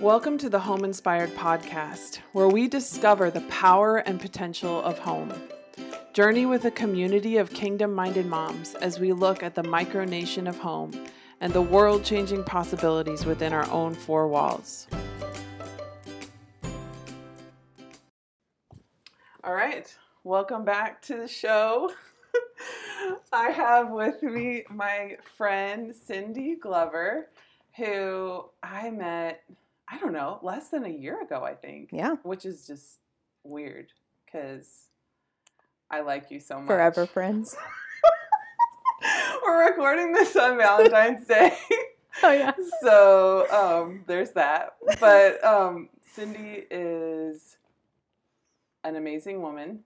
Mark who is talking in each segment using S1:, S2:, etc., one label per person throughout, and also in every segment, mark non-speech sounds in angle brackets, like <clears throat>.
S1: Welcome to the Home Inspired Podcast, where we discover the power and potential of home. Journey with a community of kingdom minded moms as we look at the micronation of home and the world changing possibilities within our own four walls. All right, welcome back to the show. <laughs> I have with me my friend Cindy Glover, who I met, I don't know, less than a year ago, I think.
S2: Yeah.
S1: Which is just weird because I like you so much.
S2: Forever friends. <laughs>
S1: We're recording this on Valentine's Day. <laughs>
S2: Oh yeah.
S1: so um, there's that. But um, Cindy is an amazing woman.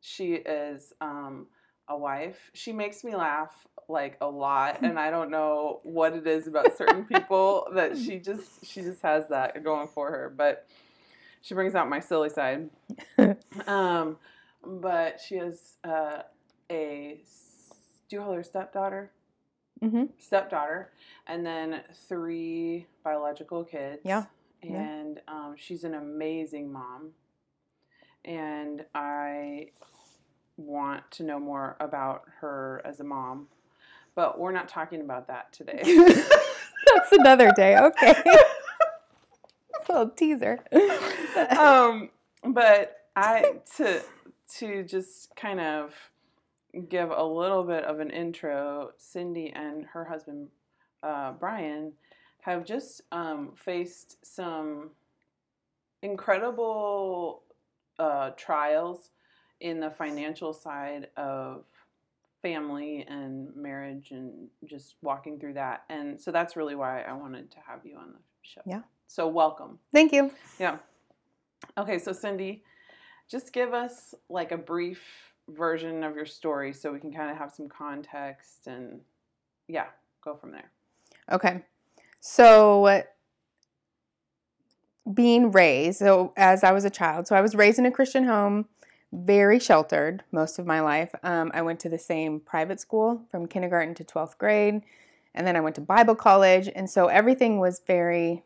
S1: She is um, a wife. She makes me laugh like a lot, <laughs> and I don't know what it is about certain people that she just she just has that going for her. But she brings out my silly side. <laughs> um, but she has uh, a do you call her stepdaughter?
S2: hmm
S1: stepdaughter, and then three biological kids.
S2: Yeah, yeah.
S1: And um, she's an amazing mom. And I want to know more about her as a mom. But we're not talking about that today. <laughs> <laughs>
S2: That's another day. Okay. little teaser.
S1: um, but I to to just kind of give a little bit of an intro. Cindy and her husband uh, Brian have just um, faced some incredible uh, trials in the financial side of family and marriage and just walking through that. And so that's really why I wanted to have you on the show.
S2: Yeah.
S1: So welcome.
S2: Thank you.
S1: Yeah. Okay, so Cindy, just give us like a brief version of your story so we can kind of have some context and yeah, go from there.
S2: Okay. So being raised, so as I was a child, so I was raised in a Christian home, very sheltered most of my life. Um, I went to the same private school from kindergarten to 12th grade, and then I went to Bible college, and so everything was very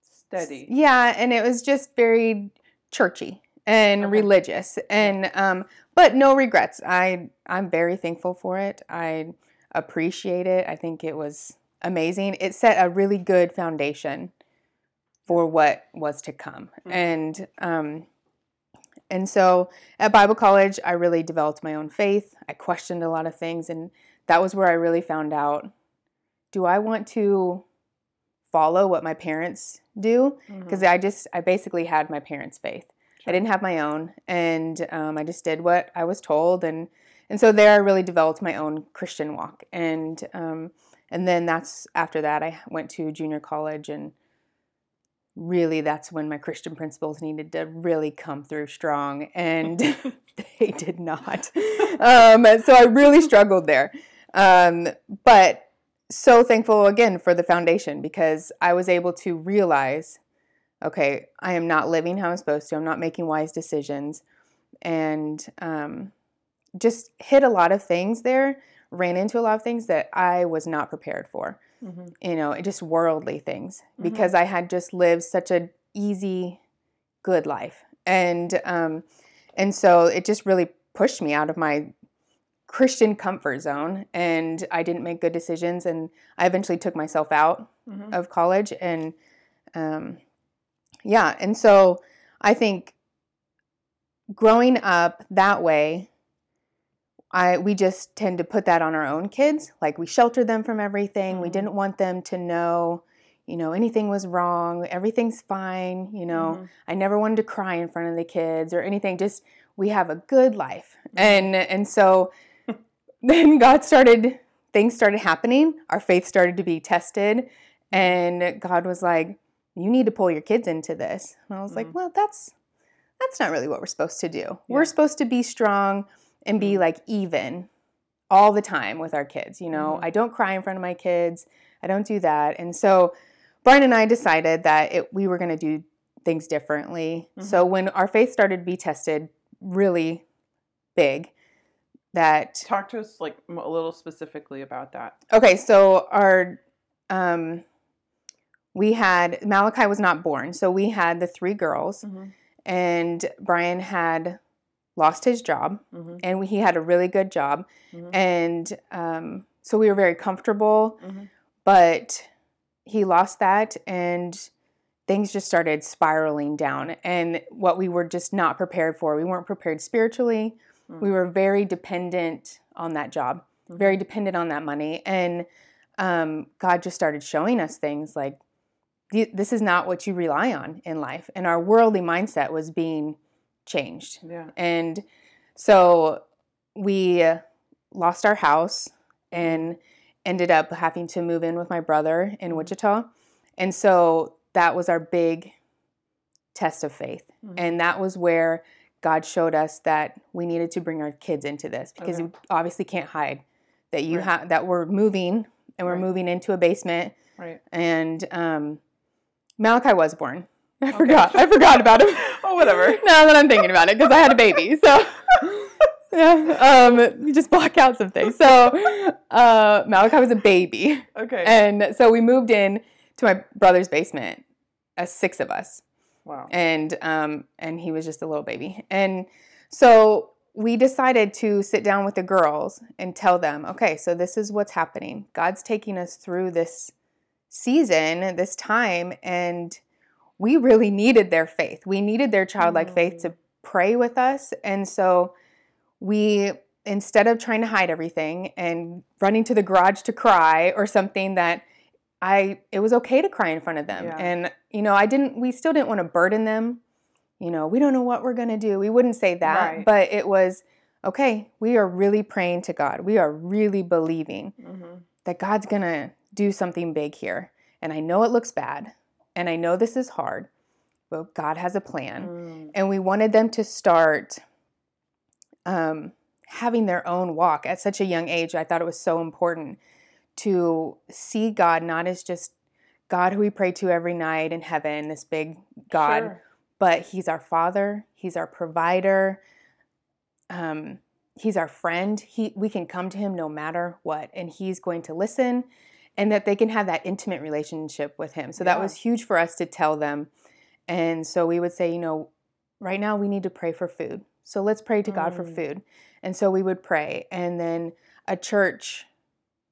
S1: Steady.
S2: Yeah, and it was just very churchy and
S1: Okay.
S2: religious, and um, but no regrets. I I'm very thankful for it. I appreciate it. I think it was amazing. It set a really good foundation for what was to come,
S1: Mhm.
S2: and um, and so at Bible college, I really developed my own faith. I questioned a lot of things, and that was where I really found out: Do I want to follow what my parents do? Because I just I basically had my parents' faith. I didn't have my own, and um, I just did what I was told, and and so there I really developed my own Christian walk, and um, and then that's after that I went to junior college, and really that's when my Christian principles needed to really come through strong, and <laughs> they did not. Um, so I really struggled there, um, but so thankful again for the foundation because I was able to realize okay, I am not living how I'm supposed to, I'm not making wise decisions, and um, just hit a lot of things there, ran into a lot of things that I was not prepared for.
S1: Mhm.
S2: You know, just worldly things
S1: Mhm.
S2: because I had just lived such a easy, good life, and um, and so it just really pushed me out of my Christian comfort zone, and I didn't make good decisions, and I eventually took myself out
S1: Mhm.
S2: of college and um, yeah and so i think growing up that way i we just tend to put that on our own kids like we sheltered them from everything. We
S1: Mhm.
S2: didn't want them to know you know anything was wrong everything's fine you know.
S1: Mhm.
S2: i never wanted to cry in front of the kids or anything just we have a good life. And and so <laughs> then god started things started happening. Our faith started to be tested. And god was like you need to pull your kids into this. And i was
S1: Mhm.
S2: like well that's that's not really what we're supposed to do.
S1: Yeah.
S2: we're supposed to be strong and be
S1: Mhm.
S2: like even all the time with our kids you know
S1: Mhm.
S2: i don't cry in front of my kids i don't do that and so brian and i decided that it, we were going to do things differently so when our faith started to be tested really big that
S1: Talk to us like a little specifically about that.
S2: okay so our um we had Malachi was not born, so we had the three girls,
S1: Mm-hmm.
S2: and Brian had lost his job,
S1: Mm-hmm.
S2: and we, he had a really good job,
S1: Mhm.
S2: and um, so we were very comfortable.
S1: Mm-hmm.
S2: But he lost that, and things just started spiraling down, and what we were just not prepared for. We weren't prepared spiritually.
S1: Mm.
S2: We were very dependent on that job,
S1: Mhm.
S2: very dependent on that money, and um, God just started showing us things like this is not what you rely on in life, and our worldly mindset was being changed.
S1: Yeah.
S2: And so we lost our house and ended up having to move in with my brother in
S1: Mhm.
S2: Wichita. And so that was our big test of faith.
S1: Mhm.
S2: And that was where God showed us that we needed to bring our kids into this because
S1: Okay.
S2: you obviously can't hide that you
S1: Right.
S2: have that we're moving and we're
S1: Right.
S2: moving into a basement
S1: Right.
S2: and um Malachi was born. I
S1: Okay.
S2: forgot. I forgot about him. <laughs>
S1: Oh, whatever. <laughs>
S2: now that I'm thinking about it, because I had a baby. So <laughs> yeah, um, you just block out some things. So uh, Malachi was a baby,
S1: Okay.
S2: and so we moved in to my brother's basement, as six of us,
S1: wow.
S2: and um, and he was just a little baby, and so we decided to sit down with the girls and tell them, okay, so this is what's happening. God's taking us through this season, this time, and we really needed their faith. We needed their childlike faith to pray with us. And so we, instead of trying to hide everything and running to the garage to cry or something that I, it was okay to cry in front of them.
S1: Yeah.
S2: And, you know, I didn't, we still didn't want to burden them. You know, we don't know what we're going to do. We wouldn't say that,
S1: Right.
S2: but it was, okay, we are really praying to God. We are really believing
S1: Mm-hmm.
S2: that God's going to do something big here. And I know it looks bad. And I know this is hard, but God has a plan.
S1: Mm.
S2: And we wanted them to start um, having their own walk at such a young age. I thought it was so important to see God not as just God who we pray to every night in heaven, this big God,
S1: Sure.
S2: but He's our Father, He's our provider, um, He's our friend. He, we can come to Him no matter what, and He's going to listen, and that they can have that intimate relationship with Him. So that was huge for us to tell them. And so we would say, you know, right now we need to pray for food. So let's pray to God for
S1: Mm.
S2: food. And so we would pray, and then a church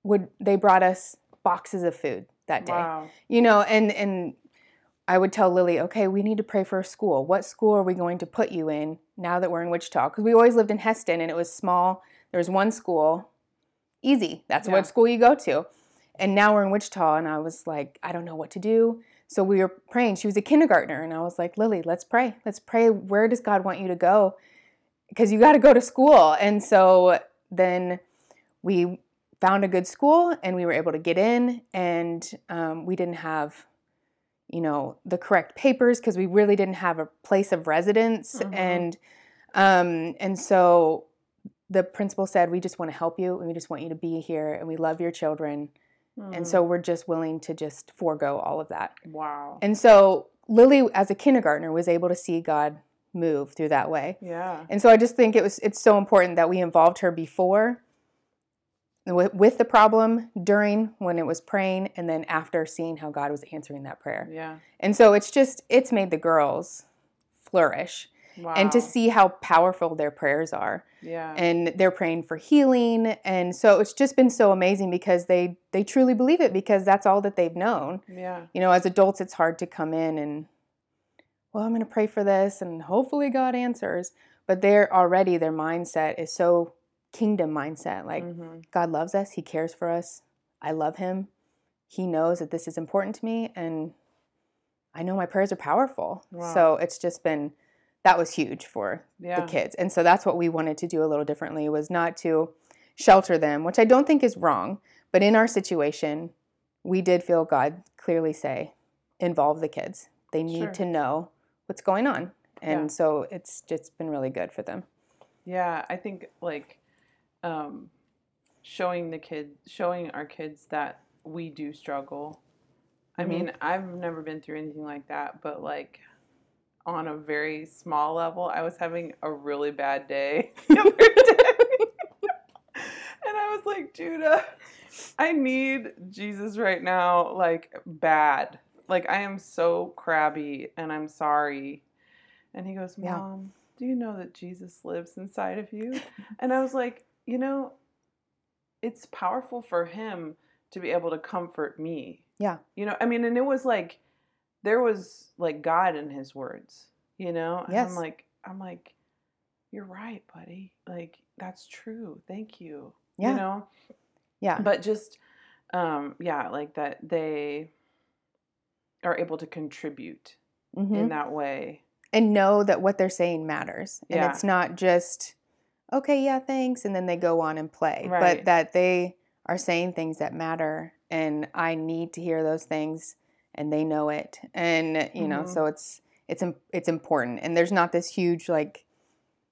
S2: would they brought us boxes of food that day
S1: Wow.
S2: you know and and i would tell lily okay we need to pray for a school what school are we going to put you in now that we're in wichita because we always lived in Hesston and it was small there was one school easy that's
S1: Yeah.
S2: what school you go to and now we're in wichita and i was like i don't know what to do. So we were praying. She was a kindergartner and i was like lily let's pray. Let's pray. Where does god want you to go? Because you got to go to school. And so then we found a good school and we were able to get in and um, we didn't have you know the correct papers because we really didn't have a place of residence.
S1: Mhm.
S2: and um, and so the principal said we just want to help you and we just want you to be here and we love your children and
S1: Mm.
S2: so we're just willing to just forego all of that
S1: Wow.
S2: and so lily as a kindergartner was able to see god move through that way
S1: yeah.
S2: and so I just think it was it's so important that we involved her before with, with the problem, during when it was praying, and then after seeing how God was answering that prayer.
S1: Yeah.
S2: And so it's just it's made the girls flourish
S1: Wow.
S2: and to see how powerful their prayers are.
S1: Yeah.
S2: And they're praying for healing. And so it's just been so amazing because they they truly believe it because that's all that they've known
S1: yeah.
S2: you know, as adults, it's hard to come in and, well, I'm going to pray for this and hopefully God answers. But they're already, their mindset is so kingdom mindset. Like,
S1: Mhm.
S2: God loves us, He cares for us, I love Him, He knows that this is important to me, and I know my prayers are powerful.
S1: Wow.
S2: So it's just been, that was huge for
S1: Yeah.
S2: the kids. And so that's what we wanted to do a little differently was not to shelter them, which I don't think is wrong, but in our situation, we did feel God clearly say, involve the kids. They need
S1: Sure.
S2: to know what's going on. And
S1: Yeah.
S2: so it's just been really good for them.
S1: Yeah, I think like um, showing the kids, showing our kids that we do struggle. I
S2: Mhm.
S1: mean, I've never been through anything like that, but like on a very small level, I was having a really bad day the other day, and I was like, Judah, I need Jesus right now, like bad. Like I am so crabby and I'm sorry. And he goes,
S2: Yeah.
S1: Mom, do you know that Jesus lives inside of you? and I was like, you know, it's powerful for him to be able to comfort me.
S2: Yeah.
S1: You know, I mean, and it was like there was like God in his words, you know? And
S2: Yes.
S1: I'm like, I'm like, you're right, buddy. Like, that's true. Thank you.
S2: Yeah.
S1: You know?
S2: Yeah.
S1: But just um yeah, like that they are able to contribute
S2: Mhm.
S1: in that way.
S2: and know that what they're saying matters. And
S1: Yeah.
S2: it's not just, okay, yeah, thanks. And then they go on and play,
S1: Right.
S2: but that they are saying things that matter. And I need to hear those things and they know it. And, you know,
S1: Mhm.
S2: so it's, it's, it's important. And there's not this huge like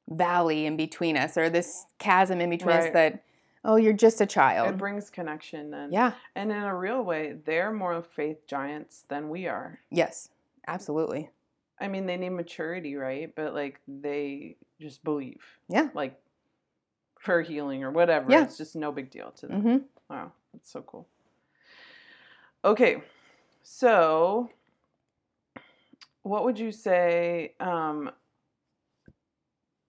S2: valley in between us or this chasm in between us that, oh, you're just a child.
S1: It brings connection then.
S2: Yeah.
S1: And in a real way, they're more faith giants than we are.
S2: Yes. Absolutely.
S1: I mean, they need maturity, right? But like they just believe.
S2: Yeah.
S1: Like for healing or whatever.
S2: Yeah.
S1: It's just no big deal to them.
S2: hmm
S1: Wow, that's so cool. Okay, so what would you say um,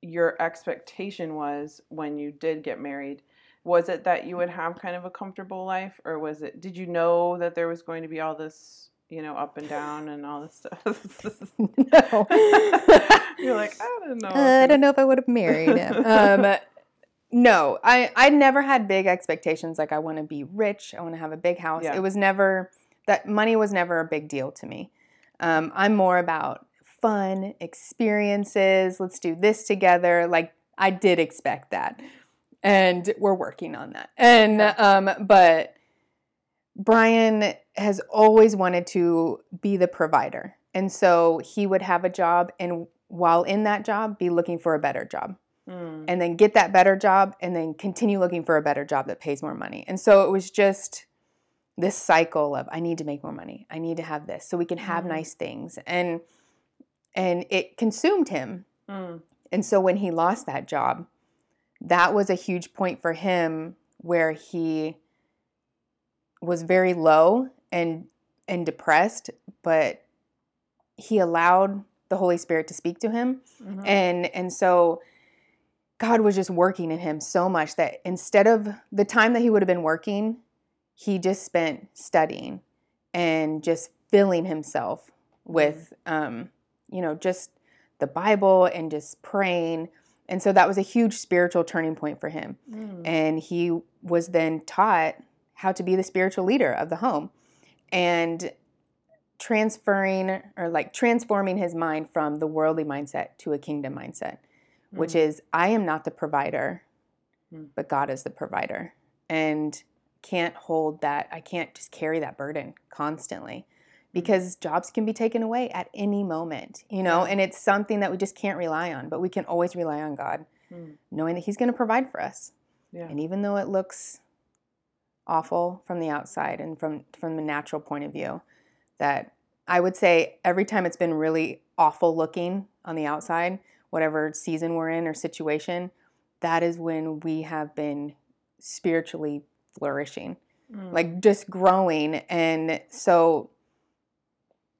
S1: your expectation was when you did get married? Was it that you would have kind of a comfortable life, or was it? Did you know that there was going to be all this, you know, up and down and all this stuff?
S2: no. <laughs>
S1: You're like, I don't know.
S2: Uh, I don't know if I would have married him. Um, <laughs> no, I I never had big expectations. Like I want to be rich. I want to have a big house.
S1: Yeah.
S2: It was never that money was never a big deal to me. Um, I'm more about fun experiences. Let's do this together. Like I did expect that, and we're working on that. And um, but Brian has always wanted to be the provider. And so he would have a job and while in that job be looking for a better job
S1: Mm,
S2: and then get that better job and then continue looking for a better job that pays more money. And so it was just this cycle of I need to make more money. I need to have this so we can have
S1: Mhm.
S2: nice things. And and it consumed him.
S1: mm,
S2: And so when he lost that job, that was a huge point for him where he was very low and and depressed, but he allowed the Holy Spirit to speak to him
S1: mhm.
S2: and and so god was just working in him so much that instead of the time that he would have been working he just spent studying and just filling himself with um, you know just the bible and just praying and so that was a huge spiritual turning point for him
S1: Mm.
S2: and he was then taught how to be the spiritual leader of the home and transferring or like transforming his mind from the worldly mindset to a kingdom mindset which
S1: Mm.
S2: is i am not the provider
S1: Mm.
S2: but god is the provider and can't hold that i can't just carry that burden constantly because jobs can be taken away at any moment you know and it's something that we just can't rely on but we can always rely on god
S1: Mm.
S2: knowing that he's going to provide for us
S1: Yeah.
S2: and even though it looks awful from the outside and from from the natural point of view, that I would say every time it's been really awful looking on the outside, whatever season we're in or situation, that is when we have been spiritually flourishing,
S1: Mm.
S2: like just growing. And so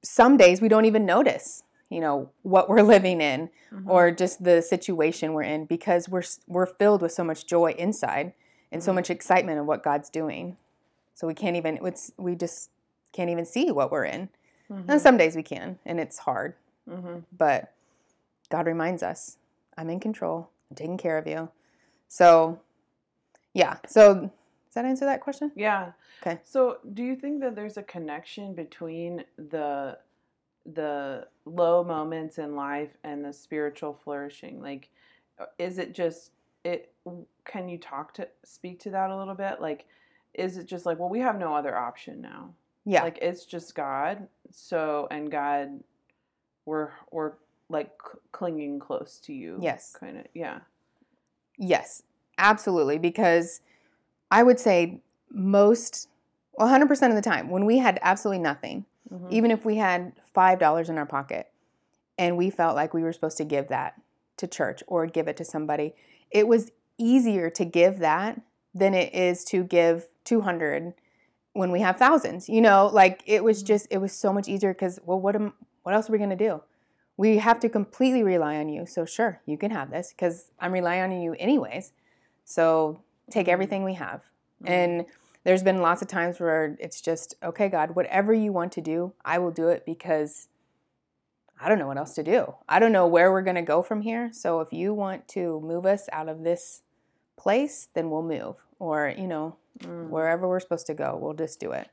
S2: some days we don't even notice, you know, what we're <laughs> living in
S1: Mhm.
S2: or just the situation we're in because we're we're filled with so much joy inside and so
S1: Mhm.
S2: much excitement of what God's doing. So we can't even it's we just can't even see what we're in.
S1: Mhm.
S2: And some days we can and it's hard,
S1: Mhm.
S2: but God reminds us, I'm in control. I'm taking care of you. So yeah. So does that answer that question?
S1: Yeah.
S2: Okay.
S1: So, do you think that there's a connection between the the low moments in life and the spiritual flourishing? Like, uh, is it just it? Can you talk to speak to that a little bit? Like, is it just like, well, we have no other option now?
S2: Yeah.
S1: Like, it's just God. So, and God, we're we're like clinging close to you.
S2: Yes.
S1: Kind of. Yeah.
S2: Yes, absolutely. Because I would say most, 100% of the time, when we had absolutely nothing,
S1: Mhm.
S2: even if we had $5 in our pocket and we felt like we were supposed to give that to church or give it to somebody, it was easier to give that than it is to give 200 when we have thousands. You know, like it was
S1: Mhm.
S2: just it was so much easier because well, what am what else are we gonna do? We have to completely rely on you. So sure, you can have this because I'm relying on you anyways. So take everything we have.
S1: Mhm.
S2: And there's been lots of times where it's just, okay, God, whatever you want to do, I will do it because I don't know what else to do. I don't know where we're going to go from here. So if you want to move us out of this place, then we'll move. Or, you know,
S1: Mm.
S2: wherever we're supposed to go, we'll just do it.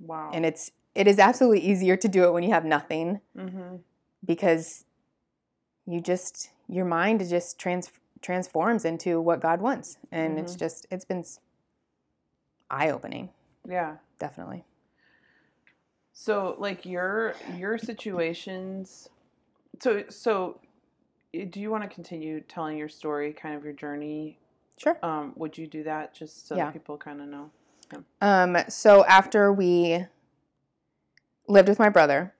S1: wow.
S2: And it's it is absolutely easier to do it when you have nothing
S1: mm-hmm.
S2: because you just your mind is just trans transforms into what God wants. And it's
S1: Mhm.
S2: just it's been eye opening,
S1: yeah.
S2: definitely.
S1: So like your your situations so so eh, do you want to continue telling your story, kind of your journey?
S2: Sure.
S1: Um, would you do that just so
S2: Yeah.
S1: that people kind of know?
S2: Um, so after we lived with my brother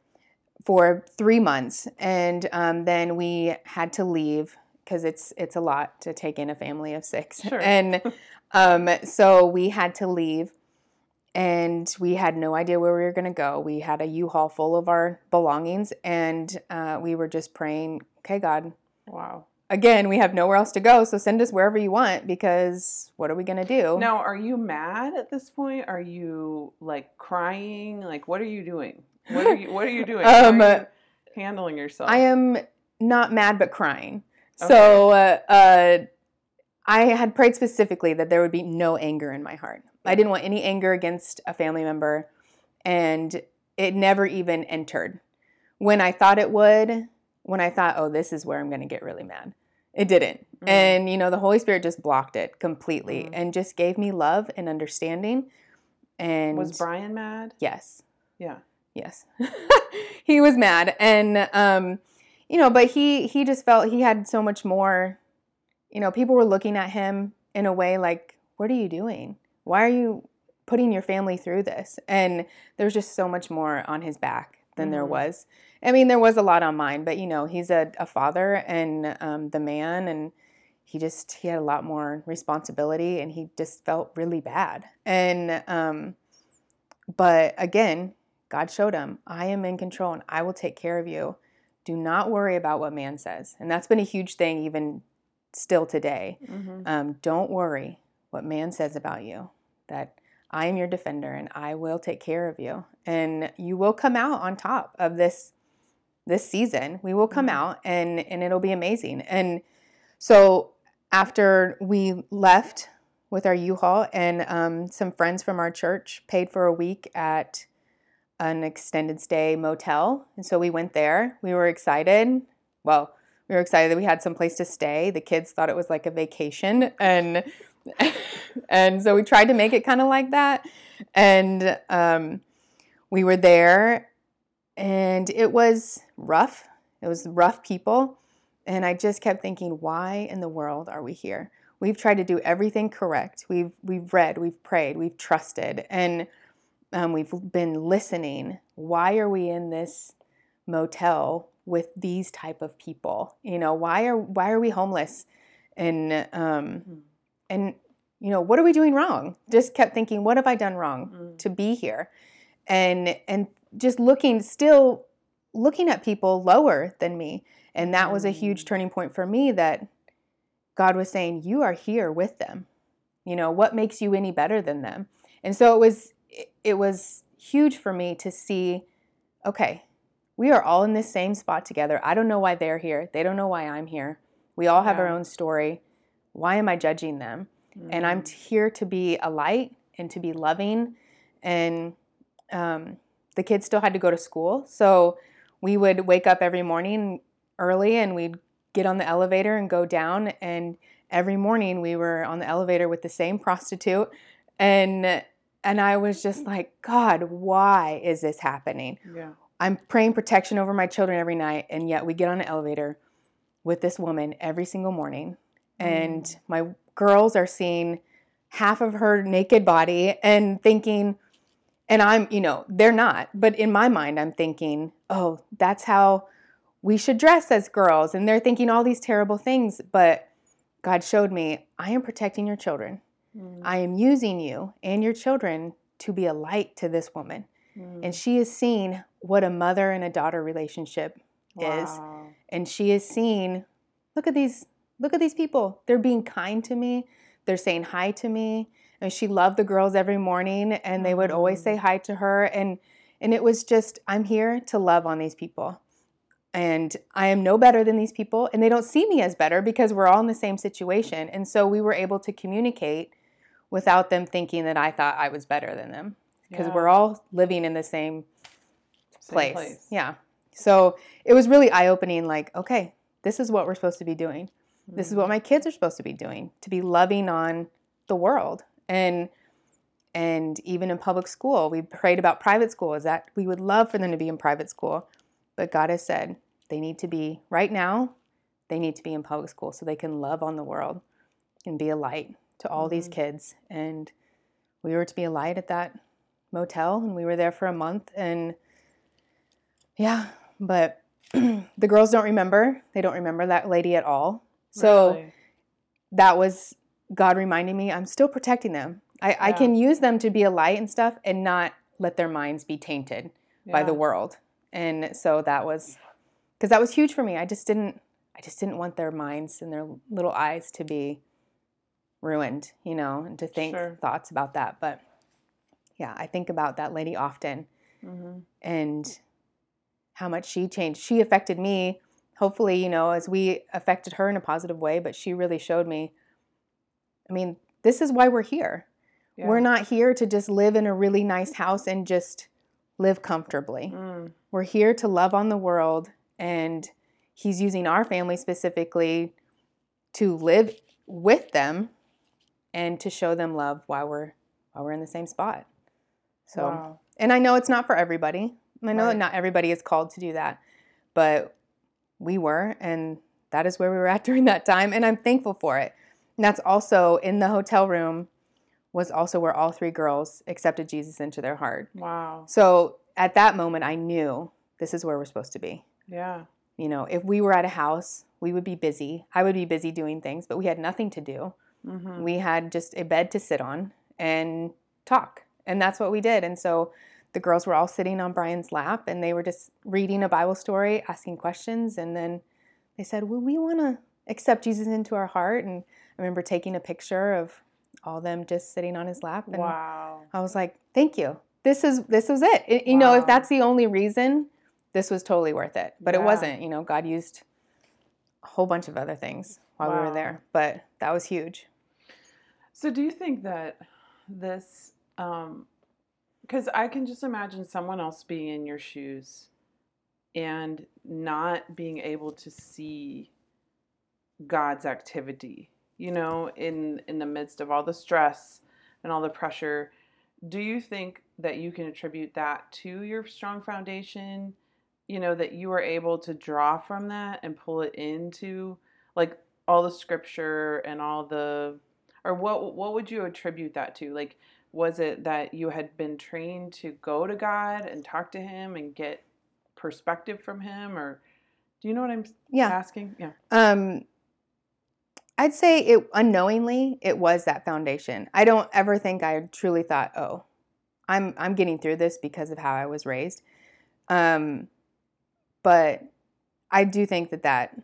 S2: for three months, and um, then we had to leave because it's it's a lot to take in a family of six,
S1: Sure.
S2: and <laughs> um, so we had to leave, and we had no idea where we were going to go. We had a U-Haul full of our belongings, and uh, we were just praying, "Okay, God."
S1: Wow.
S2: Again, we have nowhere else to go, so send us wherever you want because what are we going to do?
S1: Now, are you mad at this point? Are you like crying? Like what are you doing? What are you what are you doing? <laughs>
S2: Um,
S1: are you handling yourself?
S2: I am not mad but crying. So uh, uh, I had prayed specifically that there would be no anger in my heart. I didn't want any anger against a family member, and it never even entered. When I thought it would, when I thought, oh, this is where I'm going to get really mad, it didn't.
S1: Mm.
S2: And, you know, the Holy Spirit just blocked it completely
S1: Mhm.
S2: and just gave me love and understanding. And
S1: Was Brian mad?
S2: yes,
S1: Yeah.
S2: yes <laughs> he was mad and um you know but he he just felt he had so much more. You know people were looking at him in a way like what are you doing? Why are you putting your family through this? And there's just so much more on his back than there
S1: Mhm.
S2: was. I mean there was a lot on mine but you know he's a, a father and um, the man and he just he had a lot more responsibility and he just felt really bad. And um but again God showed him, I am in control and I will take care of you. Do not worry about what man says. And that's been a huge thing, even still today.
S1: Mm-hmm.
S2: Um, don't worry what man says about you, that I am your defender and I will take care of you. And you will come out on top of this this season. We will come
S1: Mhm.
S2: out and and it'll be amazing. And so after we left with our U-Haul and um, some friends from our church paid for a week at an extended stay motel. And so we went there. We were excited. Well, we were excited that we had some place to stay. The kids thought it was like a vacation and <laughs> and so we tried to make it kind of like that. And um, we were there and it was rough. It was rough people. And I just kept thinking, why in the world are we here? We've tried to do everything correct. We've we've read, we've prayed, we've trusted, and um, we've been listening. Why are we in this motel with these type of people? You know, why are why are we homeless? And um,
S1: Mhm.
S2: and you know, what are we doing wrong? Just kept thinking, what have I done wrong
S1: Mm.
S2: to be here? And and just looking, still looking at people lower than me, and that was a huge
S1: Mm.
S2: turning point for me. That God was saying, you are here with them. You know, what makes you any better than them? And so it was it- was huge for me to see okay we are all in this same spot together. I don't know why they're here. They don't know why i'm here. We all have our own story. Why am i judging them? And i'm
S1: Mhm.
S2: here to be a light and to be loving. And um, the kids still had to go to school. So we would wake up every morning early and we'd get on the elevator and go down. And every morning we were on the elevator with the same prostitute. And and I was just like, God, why is this happening?
S1: yeah.
S2: I'm praying protection over my children every night, and yet we get on an elevator with this woman every single morning, and
S1: Mm.
S2: my girls are seeing half of her naked body and thinking, and I'm, you know, they're not, but in my mind, I'm thinking, oh, that's how we should dress as girls, and they're thinking all these terrible things, but God showed me, I am protecting your children.
S1: Mm.
S2: I am using you and your children to be a light to this woman.
S1: Mm.
S2: And she has seen what a mother and a daughter relationship is. And she has seen, look at these, look at these people. They're being kind to me. They're saying hi to me. And she loved the girls every morning and they would always
S1: Mm.
S2: say hi to her. And and it was just, I'm here to love on these people. And I am no better than these people. And they don't see me as better because we're all in the same situation. And so we were able to communicate without them thinking that I thought I was better than them because
S1: Yeah.
S2: we're all living in the same
S1: Same
S2: place. Yeah. So it was really eye opening like, okay, this is what we're supposed to be doing. This is
S1: Mm.
S2: what my kids are supposed to be doing, to be loving on the world. And and even in public school, we prayed about private school is that we would love for them to be in private school. But God has said they need to be right now, they need to be in public school so they can love on the world and be a light to all these
S1: Mhm.
S2: kids. And we were to be a light at that motel and we were there for a month and yeah, but <clears throat> the girls don't remember. They don't remember that lady at all. So
S1: Really?
S2: that was God reminding me I'm still protecting them. I, I can use them to be a light and stuff and not let their minds be tainted by the world. And so that was because that was huge for me. I just didn't I just didn't want their minds and their little eyes to be ruined, you know, and to think
S1: Sure.
S2: thoughts about that. But yeah, I think about that lady often
S1: Mhm.
S2: and how much she changed. She affected me, hopefully, you know, as we affected her in a positive way, but she really showed me I mean, this is why we're here.
S1: Yeah.
S2: We're not here to just live in a really nice house and just live comfortably.
S1: Mm.
S2: We're here to love on the world, and He's using our family specifically to live with them and to show them love while we're while we're in the same spot. So,
S1: Wow.
S2: and I know it's not for everybody. I know
S1: Right.
S2: that not everybody is called to do that, but we were, and that is where we were at <laughs> during that time, and I'm thankful for it. And that's also in the hotel room was also where all three girls accepted Jesus into their heart.
S1: Wow.
S2: So at that moment, I knew this is where we're supposed to be.
S1: Yeah.
S2: You know, if we were at a house, we would be busy. I would be busy doing things, but we had nothing to do.
S1: Hmm
S2: We had just a bed to sit on and talk. And that's what we did. And so the girls were all sitting on Brian's lap and they were just reading a Bible story, asking questions. And then they said, Well, we want to accept Jesus into our heart. And I remember taking a picture of all them just sitting on his lap. And
S1: Wow.
S2: I was like, Thank you. This is this was it. It- you know, if that's the only reason, this was totally worth it. But it wasn't. You know, God used a whole bunch of other things while we were there. But that was huge.
S1: So do you think that this um because I can just imagine someone else being in your shoes and not being able to see God's activity, you know, in in the midst of all the stress and all the pressure. Do you think that you can attribute that to your strong foundation? You know, that you are able to draw from that and pull it into like all the scripture and all the or what what would you attribute that to? Like was it that you had been trained to go to God and talk to him and get perspective from him or do you know what I'm
S2: Yeah.
S1: asking? Yeah.
S2: Um, I'd say it unknowingly it was that foundation. I don't ever think I truly thought, oh, I'm I'm getting through this because of how I was raised. Um, but I do think that that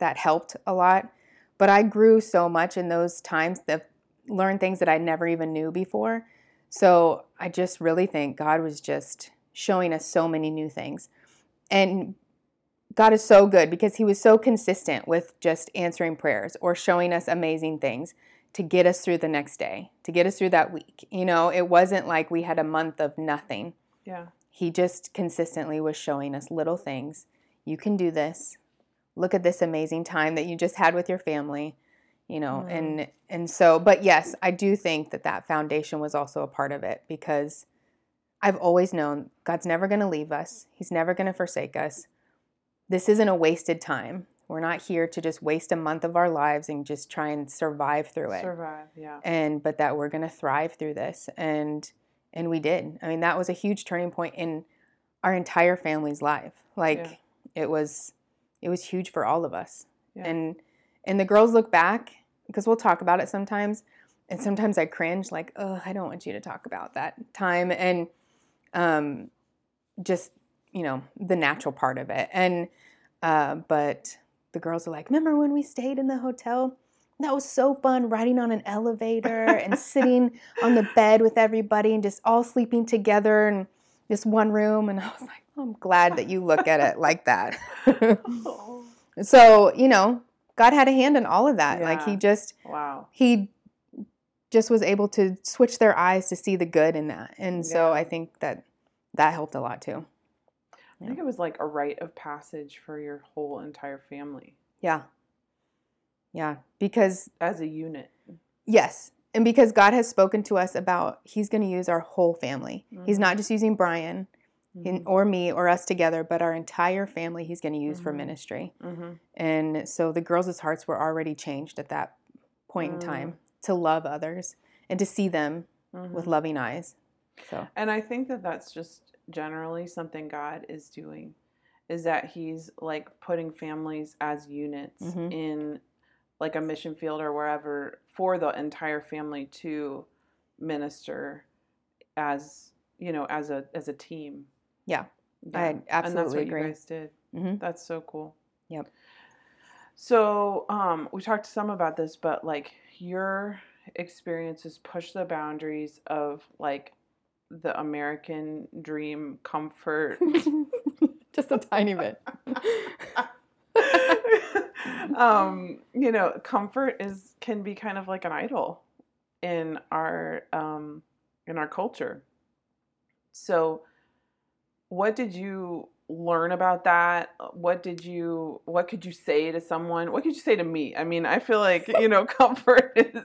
S2: that helped a lot. But I grew so much in those times that learned things that I never even knew before. So I just really think God was just showing us so many new things. And God is so good because he was so consistent with just answering prayers or showing us amazing things to get us through the next day, to get us through that week. You know, it wasn't like we had a month of nothing.
S1: Yeah.
S2: He just consistently was showing us little things. You can do this. Look at this amazing time that you just had with your family, you know.
S1: Mhm.
S2: And and so, but yes, I do think that that foundation was also a part of it because I've always known God's never going to leave us. He's never going to forsake us. This isn't a wasted time. We're not here to just waste a month of our lives and just try and survive through it
S1: Survive. Yeah.
S2: and but that we're going to thrive through this and and we did i mean that was a huge turning point in our entire family's life like
S1: Yeah.
S2: it was it was huge for all of us
S1: Yeah.
S2: and and the girls look back because we'll talk about it sometimes and sometimes I cringe, like, oh, I don't want you to talk about that time, and um, just you know the natural part of it. And uh, but the girls are like, remember when we stayed in the hotel? That was so fun riding on an elevator and sitting <laughs> on the bed with everybody and just all sleeping together in this one room. And I was like, oh, I'm glad that you look at it like that. <laughs> so, you know, God had a hand in all of that. Like he just
S1: wow.
S2: he just was able to switch their eyes to see the good in that. And so I think that that helped a lot too.
S1: I think it was like a rite of passage for your whole entire family
S2: Yeah. Yeah, because
S1: as a unit.
S2: yes, and because God has spoken to us about he's going to use our whole family. He's
S1: Mhm.
S2: not just using Brian in, or me or us together, but our entire family he's going to use for
S1: Mhm.
S2: ministry.
S1: Mm-hmm.
S2: And so the girls' hearts were already changed at that point in
S1: Mm.
S2: time to love others and to see them
S1: Mm-hmm.
S2: with loving eyes. So,
S1: And I think that that's just generally something God is doing is that he's like putting families as units
S2: Mhm.
S1: in like a mission field or wherever for the entire family to minister as, you know, as a as a team.
S2: Yeah. I
S1: and that's
S2: absolutely
S1: what
S2: agree.
S1: you guys did.
S2: Mhm.
S1: That's so cool.
S2: Yep.
S1: So, um, we talked some about this, but like your experiences push the boundaries of like the American dream comfort. <laughs>
S2: just a tiny bit. <laughs>
S1: um, you know, comfort is can be kind of like an idol in our um in our culture. So what did you learn about that? What did you what could you say to someone? What could you say to me? I mean, I feel like, you know, <laughs> comfort is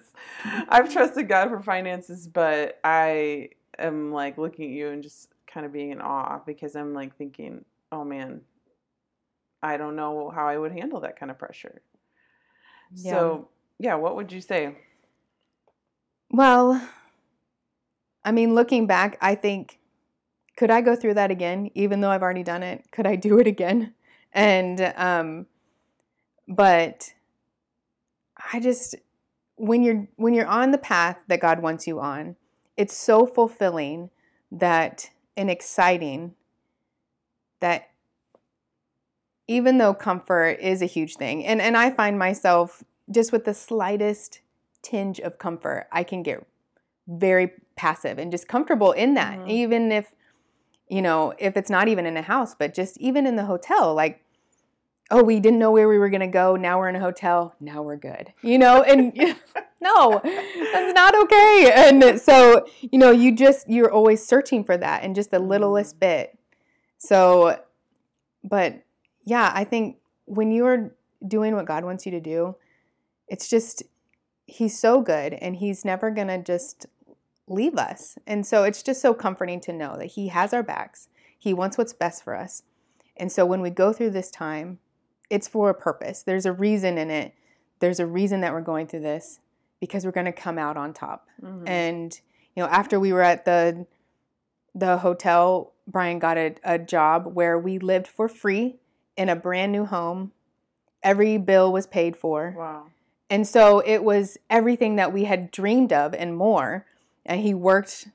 S1: I've trusted God for finances, but I am like looking at you and just kind of being in awe because I'm like thinking, "Oh man, I don't know how I would handle that kind of pressure."
S2: Yeah.
S1: So, yeah, what would you say?
S2: Well, I mean, looking back, I think, could I go through that again, even though I've already done it? Could I do it again? <laughs> And, um, but I just, when you're when you're on the path that God wants you on, it's so fulfilling that and exciting that even though comfort is a huge thing, and and I find myself just with the slightest tinge of comfort, I can get very passive and just comfortable in that.
S1: Mhm.
S2: Even if, you know, if it's not even in a house, but just even in the hotel, like, oh, we didn't know where we were going to go. Now we're in a hotel. Now we're good. You know, and <laughs> no, that's not okay. And so, you know, you just, you're always searching for that and just the littlest bit. So, but yeah, I think when you're doing what God wants you to do, it's just, He's so good and He's never going to just leave us. And so it's just so comforting to know that He has our backs. He wants what's best for us. And so when we go through this time, it's for a purpose. There's a reason in it. There's a reason that we're going through this because we're going to come out on top.
S1: Mhm.
S2: And you know, after we were at the the hotel, Brian got a, a job where we lived for free in a brand new home. Every bill was paid for.
S1: wow.
S2: And so it was everything that we had dreamed of and more. And he worked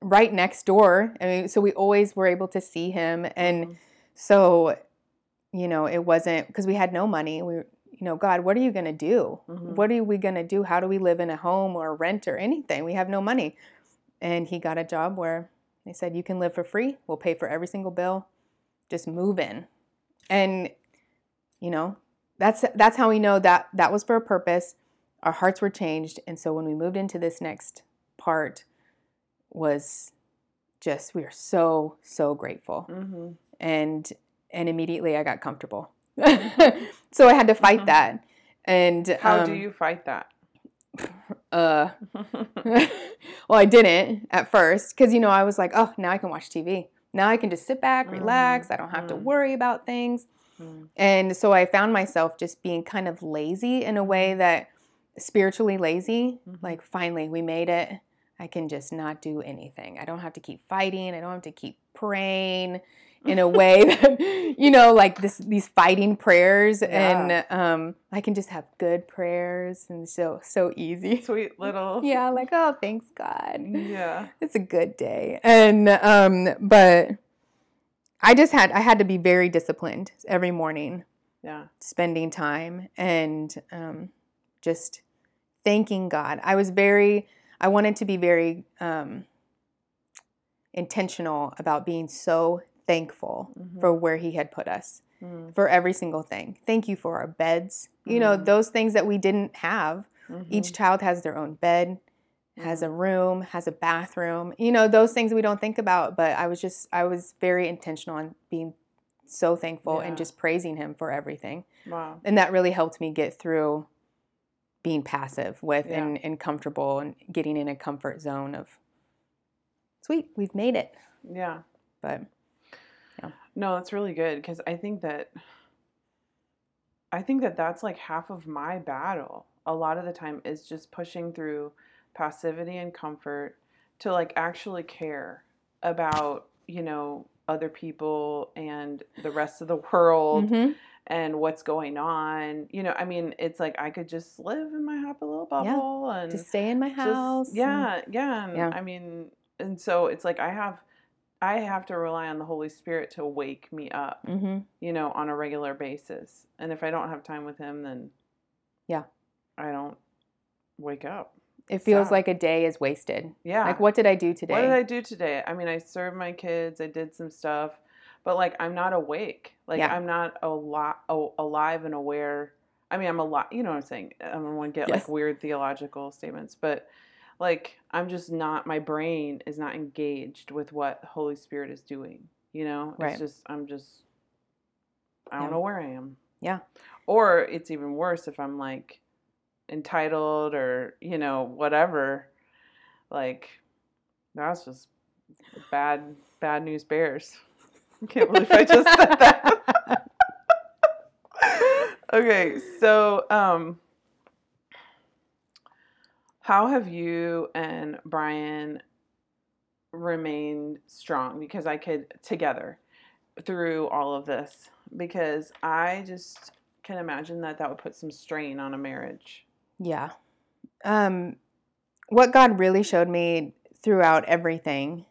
S2: right next door. I mean, so we always were able to see him. And
S1: Mhm.
S2: so, you know, it wasn't because we had no money. We, you know, God, what are you going to do?
S1: Mhm.
S2: What are we going to do? How do we live in a home or rent or anything? We have no money. And he got a job where they said, you can live for free. We'll pay for every single bill. Just move in. And, you know, that's that's how we know that that was for a purpose. Our hearts were changed. And so when we moved into this next part was just we were so so grateful
S1: Mhm.
S2: and and immediately I got comfortable. <laughs> so I had to fight
S1: Mhm.
S2: that. And
S1: How
S2: um,
S1: do you fight that? <laughs>
S2: Uh, <laughs> well, I didn't at first because you know I was like, oh, now I can watch TV. Now I can just sit back, relax. I don't have to
S1: Mhm.
S2: worry about things.
S1: Mm.
S2: And so I found myself just being kind of lazy in a way that spiritually lazy.
S1: Mhm.
S2: Like, finally, we made it. I can just not do anything. I don't have to keep fighting. I don't have to keep praying. In a way <laughs> that you know like this these fighting prayers
S1: Yeah.
S2: and um I can just have good prayers and so so easy. <laughs>
S1: Sweet little.
S2: Yeah, like oh thanks God.
S1: Yeah.
S2: It's a good day. And um but I just had I had to be very disciplined every morning
S1: Yeah.
S2: spending time and um, just thanking God. I was very, I wanted to be very um, intentional about being so thankful
S1: Mhm.
S2: for where He had put us,
S1: Mm,
S2: for every single thing. Thank you for our beds. You know,
S1: Mhm.
S2: those things that we didn't have. Each
S1: mhm.
S2: child has their own bed, has a room, has a bathroom. You know, those things we don't think about, but I was just, I was very intentional on being so thankful
S1: Yeah.
S2: and just praising Him for everything
S1: Wow.
S2: and that really helped me get through being passive with
S1: Yeah.
S2: and, and comfortable and getting in a comfort zone of sweet we've made it
S1: Yeah.
S2: but
S1: No, that's really good because I think that I think that that's like half of my battle. A lot of the time is just pushing through passivity and comfort to like actually care about, you know, other people and the rest of the <laughs> world
S2: Mhm.
S1: and what's going on. You know, I mean, it's like I could just live in my happy little bubble and
S2: just stay in my
S1: just-
S2: house and-
S1: yeah, yeah, and
S2: Yeah.
S1: I mean, and so it's like I have, I have to rely on the Holy Spirit to wake me up,
S2: Mhm.
S1: you know, on a regular basis. And if I don't have time with Him, then
S2: Yeah.
S1: I don't wake up.
S2: it feels
S1: Sad.
S2: like a day is wasted
S1: Yeah,
S2: like what did i do today
S1: What did I do today? I mean, I served my kids, I did some stuff, but like I'm not awake. Like
S2: Yeah.
S1: I'm not a lot alive and aware. I mean, I'm a lot. You know what I'm saying? I don't want to get
S2: Yes.
S1: like weird theological statements, but like I'm just not. My brain is not engaged with what the Holy Spirit is doing. You know,
S2: Right.
S1: it's just I'm just. I don't
S2: Yeah.
S1: know where I am.
S2: Yeah.
S1: Or it's even worse if I'm like entitled or you know whatever. Like that's just bad bad news bears. I can't believe I just said that. <laughs> <laughs> okay, so um how have you and Brian remained strong because I could together through all of this because I just can imagine that that would put some strain on a marriage.
S2: yeah um what god really showed me throughout everything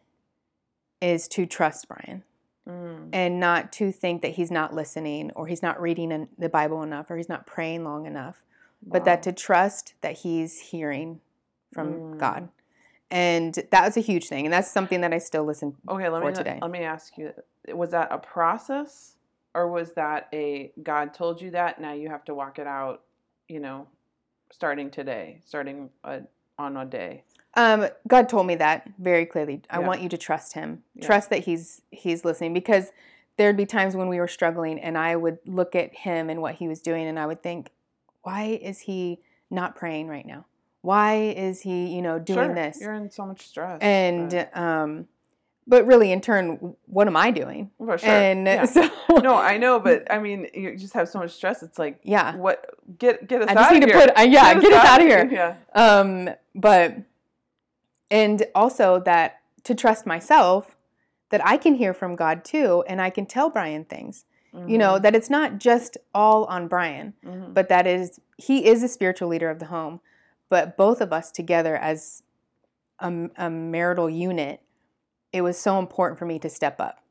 S2: is to trust brian
S1: Mm.
S2: and not to think that he's not listening or he's not reading the bible enough or he's not praying long enough but that to trust that he's hearing from
S1: Mm.
S2: God. And that was a huge thing. And that's something that I still listen.
S1: Okay, let
S2: for
S1: me
S2: today.
S1: let me ask you: Was that a process, or was that a God told you that now you have to walk it out? You know, starting today, starting a, on a day.
S2: Um, God told me that very clearly. I
S1: Yeah.
S2: want you to trust him.
S1: Yeah.
S2: Trust that he's he's listening because there'd be times when we were struggling and I would look at him and what he was doing and I would think, why is he not praying right now? Why is he, you know, doing
S1: Sure,
S2: this?
S1: You're in so much stress.
S2: And
S1: but-
S2: um but really in turn, what am I doing?
S1: for sure.
S2: And
S1: yeah. <laughs>
S2: so
S1: no, I know, <laughs> but I mean, you just have so much stress. It's like,
S2: yeah.
S1: what? Get get us
S2: I
S1: out
S2: just
S1: of
S2: need to
S1: here.
S2: put uh, yeah, get, us out of here.
S1: Yeah.
S2: Um, but and also that to trust myself that I can hear from God too, and I can tell Brian things. You know that it's not just all on Brian,
S1: Mhm.
S2: but that is he is a spiritual leader of the home. But both of us together as a, a marital unit, it was so important for me to step up.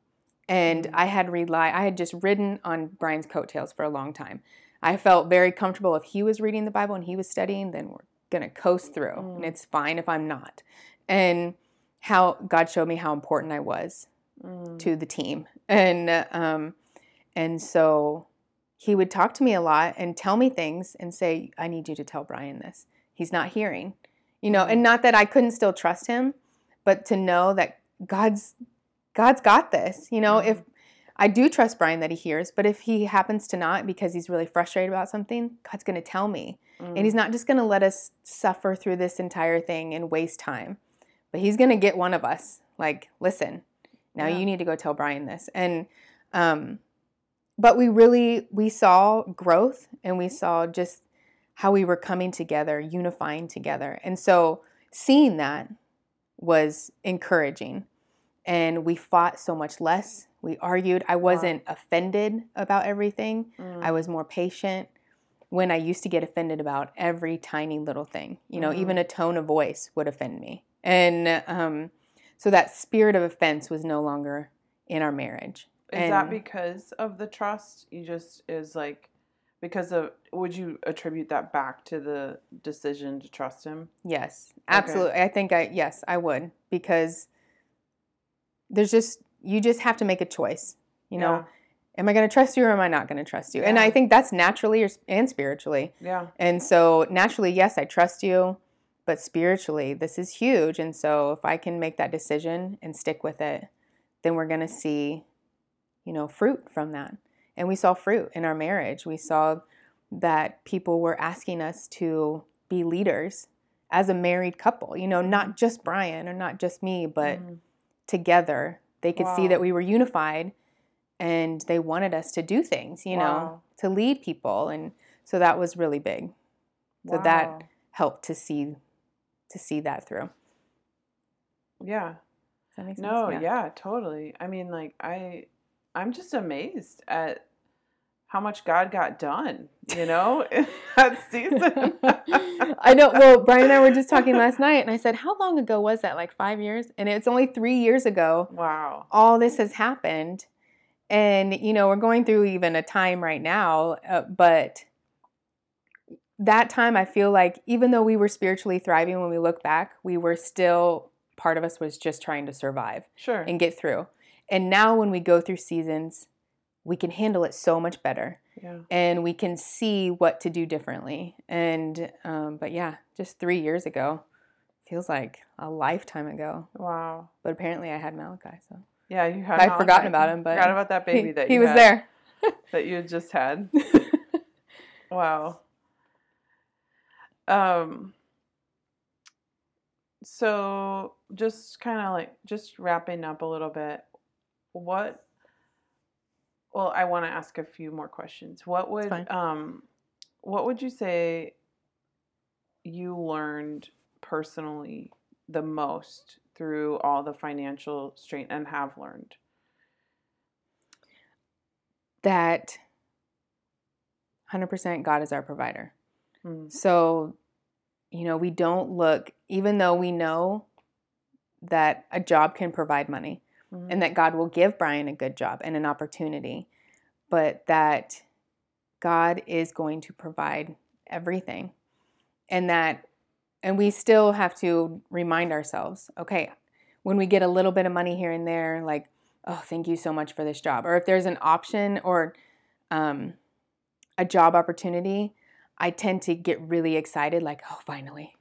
S2: And
S1: Mhm.
S2: I had rely I had just ridden on Brian's coattails for a long time. I felt very comfortable if he was reading the Bible and he was studying, then we're gonna coast through, and
S1: Mm.
S2: it's fine if I'm not. And how God showed me how important I was
S1: Mm.
S2: to the team, and um, and so he would talk to me a lot and tell me things and say, "I need you to tell Brian this. He's not hearing," you know,
S1: Mhm.
S2: and not that I couldn't still trust him, but to know that God's God's got this. You know, if I do trust Brian that he hears, but if he happens to not because he's really frustrated about something, God's going to tell me.
S1: Mm.
S2: And he's not just going to let us suffer through this entire thing and waste time, but he's going to get one of us. Like, listen, now
S1: Yeah.
S2: you need to go tell Brian this. And, um, but we really we saw growth and we saw just how we were coming together, unifying together. And so seeing that was encouraging. and we fought so much less. We argued. I wasn't offended about everything.
S1: Mm.
S2: I was more patient when I used to get offended about every tiny little thing. You know,
S1: Mhm.
S2: even a tone of voice would offend me. And um, so that spirit of offense was no longer in our marriage.
S1: Is that because of the trust? You just is like because of would you attribute that back to the decision to trust him?
S2: Yes, absolutely. I think I yes, I would because there's just you just have to make a choice. You know, am I going to trust you or am I not going to trust you? And I think that's naturally and spiritually.
S1: Yeah.
S2: And so naturally, yes, I trust you, but spiritually, this is huge. And so if I can make that decision and stick with it, then we're going to see, you know, fruit from that. And we saw fruit in our marriage. We saw that people were asking us to be leaders as a married couple, you know, not just Brian or not just me, but
S1: Mhm.
S2: together. They could see that we were unified and they wanted us to do things, you know, to lead people. And so that was really big so that- helped to see to see that through.
S1: Yeah.
S2: that?
S1: No, yeah. totally. I mean, like I I'm just amazed at how much God got done, you know, <laughs> <laughs> that season.
S2: I know. Well, Brian and I were just talking last night, and I said, "How long ago was that? Like five years?" And it's only three years ago.
S1: wow.
S2: All this has happened, and you know we're going through even a time right now. Uh, but that time, I feel like even though we were spiritually thriving when we look back, we were still part of us was just trying to survive.
S1: Sure.
S2: and get through. And now when we go through seasons, we can handle it so much better
S1: yeah.
S2: and we can see what to do differently. And, um, but yeah, just three years ago feels like a lifetime ago.
S1: Wow.
S2: But apparently I had Malachi, so
S1: Yeah, you had
S2: I'd forgotten about him, but
S1: forgot about that baby
S2: he,
S1: that
S2: he was
S1: had,
S2: there. <laughs>
S1: that you had just had. <laughs> Wow. Um so just kind of like just wrapping up a little bit. What Well, I want to ask a few more questions. What would um what would you say you learned personally the most through all the financial strain and have learned?
S2: that 100% God is our provider.
S1: Mm,
S2: So, you know, we don't look, even though we know that a job can provide money
S1: mhm.
S2: and that God will give Brian a good job and an opportunity, but that God is going to provide everything. And that, and we still have to remind ourselves okay, when we get a little bit of money here and there, like, oh, thank you so much for this job. Or if there's an option or um, a job opportunity, I tend to get really excited, like, oh, finally,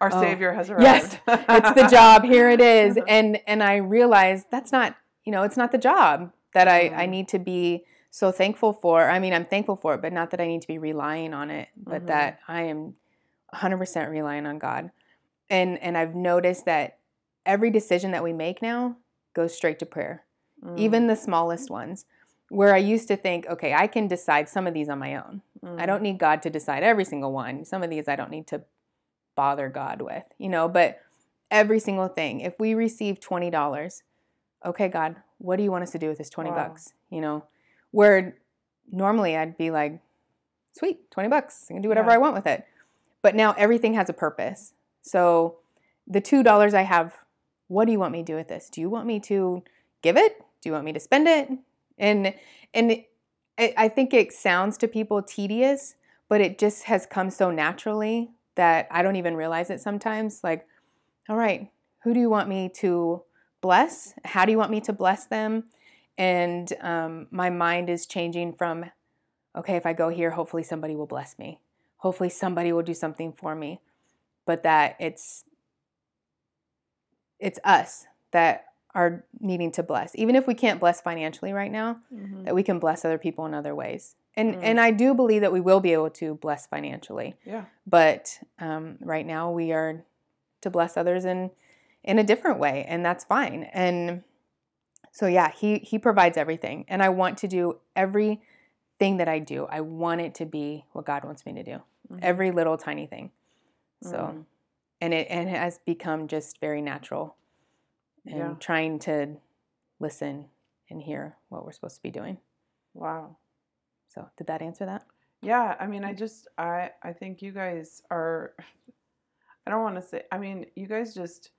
S1: Our
S2: Oh,
S1: Savior has arrived.
S2: yes, it's the <laughs> job here it is and and i realize that's not you know it's not the job that i i
S1: Mhm.
S2: need to be so thankful for i mean i'm thankful for it but not that i need to be relying on it but
S1: Mhm.
S2: that i am 100% relying on god and and i've noticed that every decision that we make now goes straight to prayer
S1: Mm,
S2: even the smallest ones where i used to think okay i can decide some of these on my own
S1: mm,
S2: I don't need God to decide every single one. Some of these I don't need to bother God with, you know, but every single thing. If we receive $20, okay, God, what do you want us to do with this 20
S1: Wow.
S2: bucks? You know, where normally I'd be like, sweet, 20 bucks. I can do whatever
S1: Yeah.
S2: I want with it. But now everything has a purpose. So the $2 I have, what do you want me to do with this? Do you want me to give it? Do you want me to spend it? And and I I think it sounds to people tedious, but it just has come so naturally that I don't even realize it sometimes. Like, all right, who do you want me to bless? How do you want me to bless them? And um, my mind is changing from, okay, if I go here, hopefully somebody will bless me. Hopefully somebody will do something for me. But that it's it's us that are needing to bless. Even if we can't bless financially right now,
S1: mhm.
S2: that we can bless other people in other ways. And
S1: Mm.
S2: and I do believe that we will be able to bless financially.
S1: Yeah.
S2: But um, right now we are to bless others in in a different way, and that's fine. And so yeah, he he provides everything, and I want to do everything that I do. I want it to be what God wants me to do.
S1: Mhm.
S2: Every little tiny thing. So
S1: Mhm.
S2: and it and it has become just very natural and
S1: Yeah.
S2: trying to listen and hear what we're supposed to be doing.
S1: Wow.
S2: So, did that answer that?
S1: Yeah, I mean, I just I I think you guys are <laughs> I don't want to say I mean, you guys just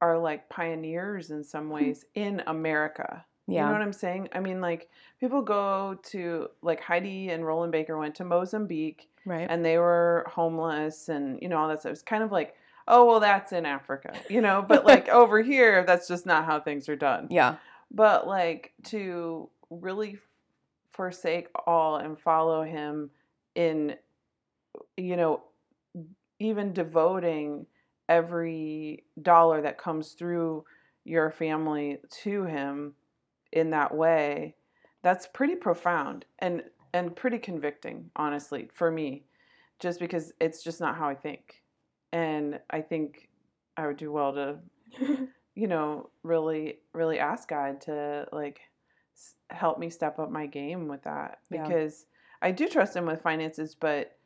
S1: are like pioneers in some <laughs> ways in America.
S2: Yeah.
S1: You know what I'm saying? I mean, like people go to like Heidi and Rolland Baker went to Mozambique
S2: right.
S1: and they were homeless and you know all that stuff. It's kind of like, oh well, that's in Africa, <laughs> you know. But like over here, that's just not how things are done.
S2: yeah.
S1: But like to really forsake all and follow him in, you know, even devoting every dollar that comes through your family to him in that way that's pretty profound and and pretty convicting honestly for me just because it's just not how i think. And i think i would do well to <laughs> you know really really ask god to like help me step up my game with that
S2: Yeah.
S1: because i do trust him with finances but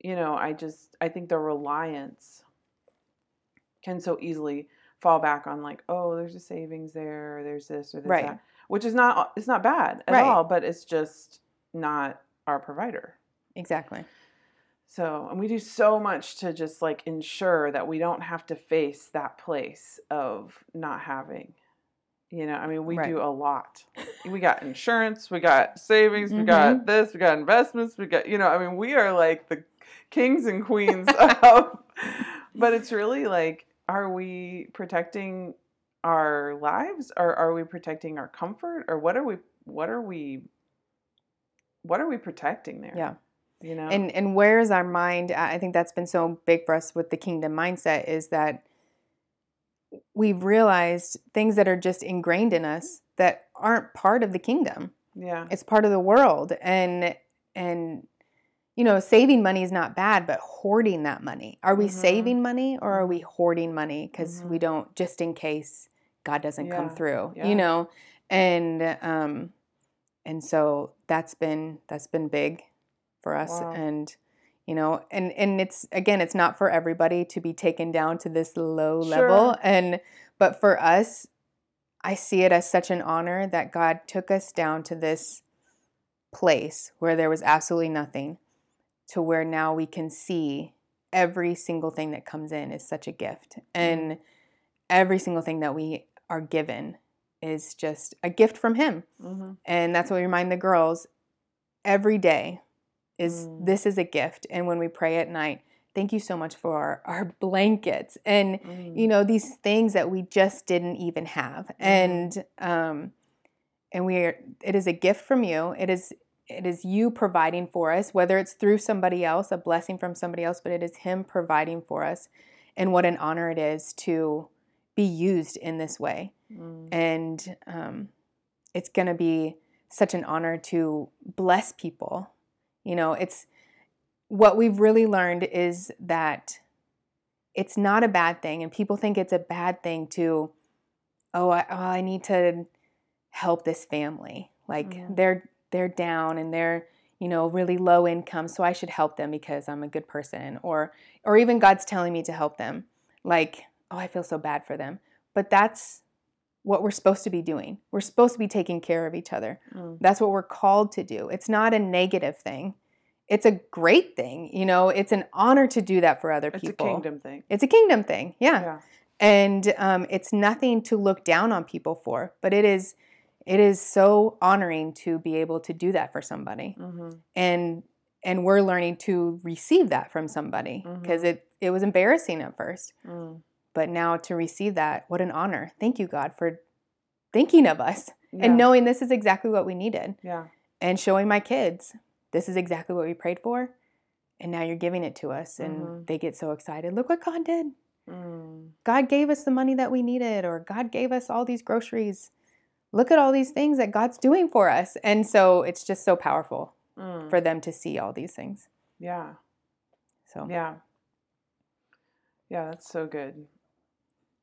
S1: you know i just i think the reliance can so easily fall back on like oh there's a savings there or there's this or there's
S2: Right.
S1: that which is not it's not bad at
S2: Right.
S1: all but it's just not our provider
S2: exactly.
S1: so and we do so much to just like ensure that we don't have to face that place of not having you know i mean we
S2: Right.
S1: do a lot we got insurance we got savings we
S2: Mm-hmm.
S1: got this we got investments we got you know i mean we are like the kings and queens <laughs> of <laughs> but it's really like are we protecting our lives or are we protecting our comfort or what are we what are we what are we protecting there
S2: Yeah.
S1: you know
S2: And and where is our mind? I think that's been so big for us with the kingdom mindset is that we've realized things that are just ingrained in us that aren't part of the kingdom.
S1: yeah
S2: It's part of the world and and you know, saving money is not bad, but hoarding that money. Are we
S1: Mhm.
S2: saving money or are we hoarding money cuz
S1: Mhm.
S2: we don't just in case God doesn't come through,
S1: Yeah.
S2: you know? And um and so that's been that's been big for us
S1: Wow.
S2: and you know and and it's again it's not for everybody to be taken down to this low level. And but for us i see it as such an honor that god took us down to this place where there was absolutely nothing to where now we can see every single thing that comes in is such a gift. And every single thing that we are given is just a gift from him.
S1: Hmm
S2: and that's what we remind the girls every day is
S1: Mm.
S2: this is a gift and when we pray at night thank you so much for our, <laughs> our blankets and
S1: Mm.
S2: you know these things that we just didn't even have and um and we are it is a gift from you it is it is you providing for us whether it's through somebody else a blessing from somebody else but it is him providing for us and what an honor it is to be used in this way
S1: Mm.
S2: and um, it's going to be such an honor to bless people you know it's what we've really learned is that it's not a bad thing and people think it's a bad thing to oh i, oh, I need to help this family. Like
S1: Mhm.
S2: they're they're down and they're you know really low income so i should help them because i'm a good person or or even god's telling me to help them. Like oh i feel so bad for them. But that's what we're supposed to be doing we're supposed to be taking care of each other
S1: Mm.
S2: that's what we're called to do it's not a negative thing it's a great thing you know it's an honor to do that for other
S1: It's
S2: people It's
S1: a kingdom thing.
S2: it's a kingdom thing yeah,
S1: Yeah.
S2: and um, it's nothing to look down on people for but it is it is so honoring to be able to do that for somebody
S1: hmm
S2: and and we're learning to receive that from somebody because
S1: Mhm.
S2: it it was embarrassing at first
S1: Mm.
S2: But now to receive that what an honor thank you god for thinking of us
S1: Yeah.
S2: and knowing this is exactly what we needed
S1: Yeah.
S2: and showing my kids this is exactly what we prayed for and now you're giving it to us and
S1: Mhm.
S2: they get so excited look what god did
S1: Mm.
S2: god gave us the money that we needed or god gave us all these groceries look at all these things that god's doing for us and so it's just so powerful
S1: Mm.
S2: for them to see all these things
S1: yeah.
S2: so
S1: Yeah. Yeah, that's so good.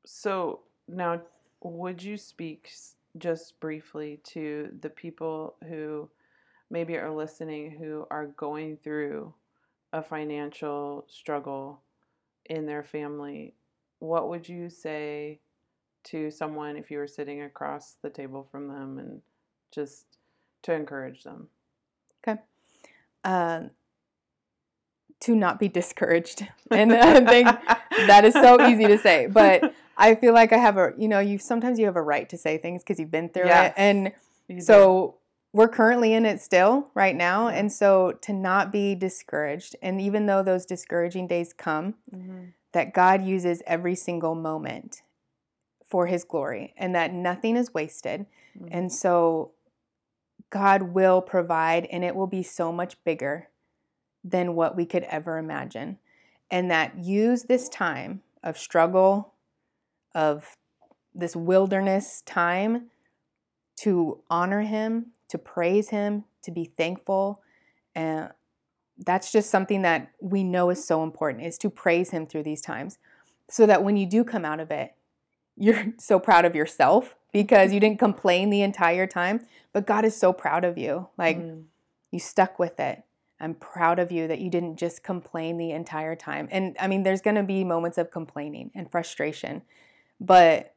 S1: So now, would you speak just briefly to the people who maybe are listening who are going through a financial struggle in their family? What would you say to someone if you were sitting across the table from them and just to encourage them? Okay.
S2: Um, to not be discouraged, <laughs> and I think that is so easy to say, but I feel like I have a, you know, you sometimes you have a right to say things because you've been through
S1: Yes.
S2: it, and
S1: You do.
S2: so we're currently in it still right now, and so to not be discouraged, and even though those discouraging days come,
S1: Mhm.
S2: that God uses every single moment for His glory, and that nothing is wasted,
S1: Mhm.
S2: and so God will provide, and it will be so much bigger than what we could ever imagine. And that use this time of struggle, of this wilderness time to honor Him, to praise Him, to be thankful. And that's just something that we know is so important is to praise Him through these times so that when you do come out of it, you're <laughs> so proud of yourself because you didn't complain the entire time, but God is so proud of you. Like
S1: Mm.
S2: you stuck with it. I'm proud of you that you didn't just complain the entire time. And I mean, there's going to be moments of complaining and frustration, but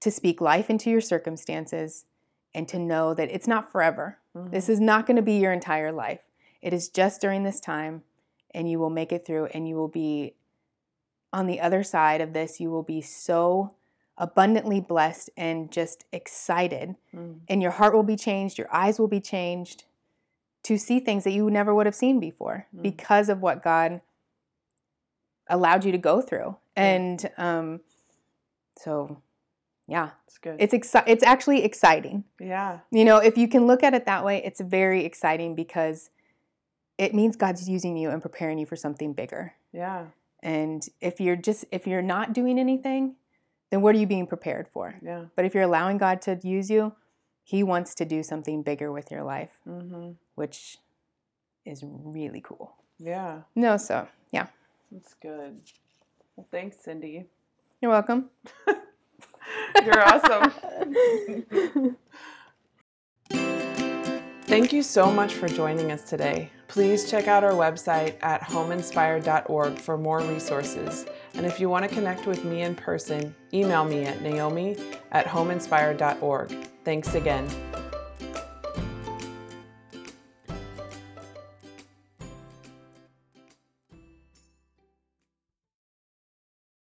S2: to speak life into your circumstances and to know that it's not forever. This
S1: Mhm.
S2: is not going to be your entire life. It is just during this time, and you will make it through, and you will be on the other side of this. You will be so abundantly blessed and just excited
S1: Mm.
S2: and your heart will be changed, your eyes will be changed to see things that you never would have seen before
S1: Mm.
S2: because of what God allowed you to go through.
S1: Yeah.
S2: And um, so, yeah,
S1: It's good.
S2: it's exci- it's actually exciting.
S1: yeah.
S2: You know, if you can look at it that way, it's very exciting because it means God's using you and preparing you for something bigger.
S1: Yeah.
S2: And if you're just if you're not doing anything, then what are you being prepared for?
S1: Yeah.
S2: But if you're allowing God to use you, He wants to do something bigger with your life,
S1: hmm
S2: which is really cool.
S1: Yeah.
S2: No, so yeah,
S1: That's good. Well, thanks, Cindy.
S2: You're welcome. <laughs>
S1: You're awesome. Thank you so much for joining us today. Please check out our website at homeinspired.org for more resources. And if you want to connect with me in person, email me at naomi at homeinspired.org. Thanks again.